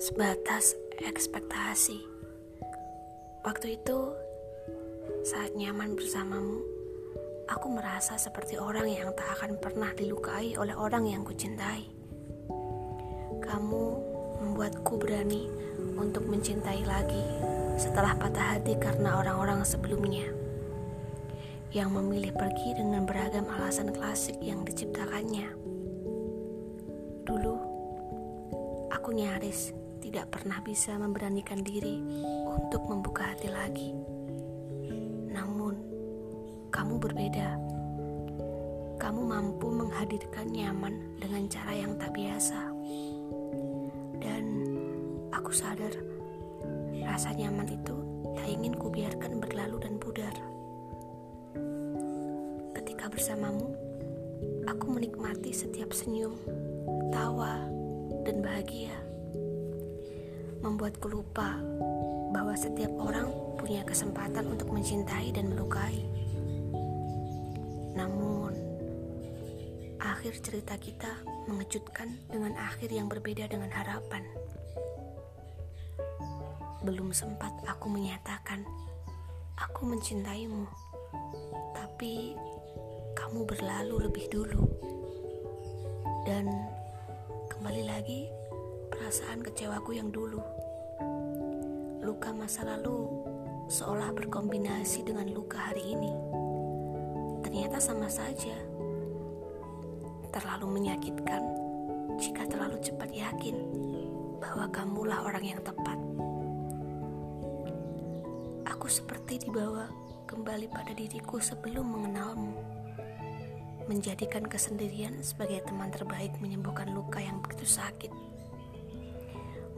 sebatas ekspektasi. Waktu itu, saat nyaman bersamamu, aku merasa seperti orang yang tak akan pernah dilukai oleh orang yang kucintai. Kamu membuatku berani untuk mencintai lagi setelah patah hati karena orang-orang sebelumnya yang memilih pergi dengan beragam alasan klasik yang diciptakannya. Dulu, aku nyaris tidak pernah bisa memberanikan diri untuk membuka hati lagi. Namun, kamu berbeda. Kamu mampu menghadirkan nyaman dengan cara yang tak biasa. Dan aku sadar, rasa nyaman itu tak ingin kubiarkan berlalu dan pudar. Ketika bersamamu, aku menikmati setiap senyum, tawa, dan bahagia membuatku lupa bahwa setiap orang punya kesempatan untuk mencintai dan melukai. Namun, akhir cerita kita mengejutkan dengan akhir yang berbeda dengan harapan. Belum sempat aku menyatakan, aku mencintaimu, tapi kamu berlalu lebih dulu. Dan kembali lagi perasaan kecewaku yang dulu. Luka masa lalu seolah berkombinasi dengan luka hari ini. Ternyata sama saja. Terlalu menyakitkan jika terlalu cepat yakin bahwa kamulah orang yang tepat. Aku seperti dibawa kembali pada diriku sebelum mengenalmu. Menjadikan kesendirian sebagai teman terbaik menyembuhkan luka yang begitu sakit.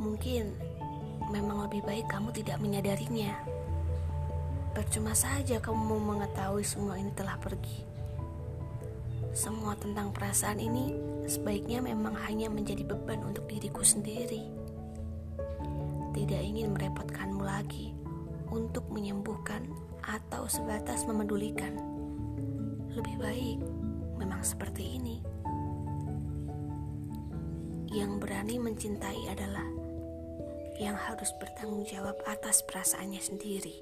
Mungkin memang lebih baik kamu tidak menyadarinya. Percuma saja kamu mau mengetahui semua ini telah pergi. Semua tentang perasaan ini sebaiknya memang hanya menjadi beban untuk diriku sendiri. Tidak ingin merepotkanmu lagi untuk menyembuhkan atau sebatas memedulikan. Lebih baik memang seperti ini. Yang berani mencintai adalah yang harus bertanggung jawab atas perasaannya sendiri.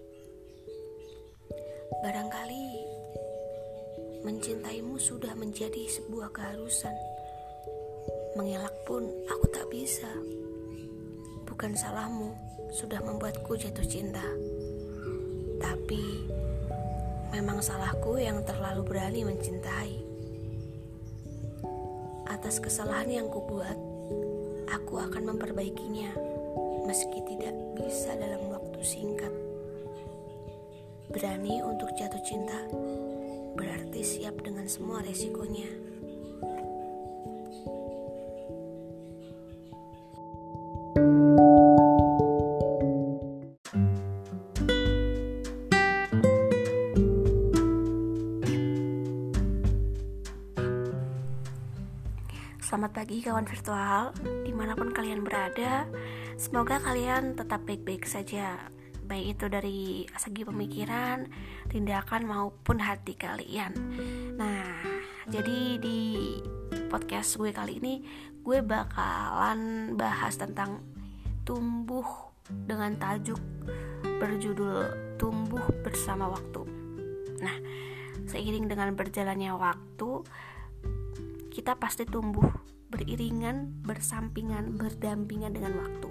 Barangkali mencintaimu sudah menjadi sebuah keharusan. Mengelak pun aku tak bisa. Bukan salahmu sudah membuatku jatuh cinta. Tapi memang salahku yang terlalu berani mencintai. Atas kesalahan yang kubuat, aku akan memperbaikinya meski tidak bisa dalam waktu singkat. Berani untuk jatuh cinta berarti siap dengan semua resikonya. Selamat pagi kawan virtual, di mana pun kalian berada. Semoga kalian tetap baik-baik saja. Baik itu dari segi pemikiran, tindakan maupun hati kalian. Nah, jadi di podcast gue kali ini Gue bakalan bahas tentang tumbuh dengan tajuk berjudul Tumbuh Bersama Waktu Nah, seiring dengan berjalannya waktu Kita pasti tumbuh beriringan, bersampingan, berdampingan dengan waktu.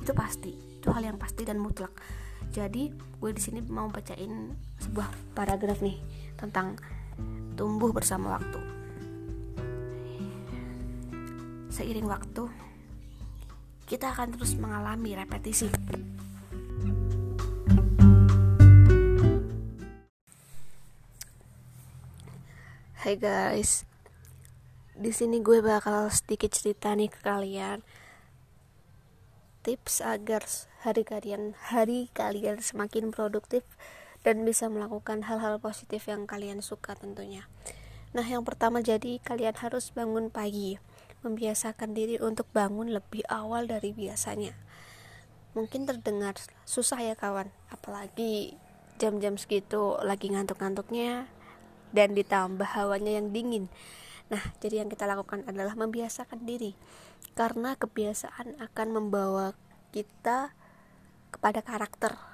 Itu pasti itu hal yang pasti dan mutlak. Jadi gue di sini mau bacain sebuah paragraf nih tentang tumbuh bersama waktu. Seiring waktu kita akan terus mengalami repetisi. Hai guys, di sini gue bakal sedikit cerita nih ke kalian tips agar hari kalian hari kalian semakin produktif dan bisa melakukan hal-hal positif yang kalian suka tentunya. Nah, yang pertama jadi kalian harus bangun pagi. Membiasakan diri untuk bangun lebih awal dari biasanya. Mungkin terdengar susah ya kawan, apalagi jam-jam segitu lagi ngantuk-ngantuknya dan ditambah hawanya yang dingin. Nah, jadi yang kita lakukan adalah membiasakan diri, karena kebiasaan akan membawa kita kepada karakter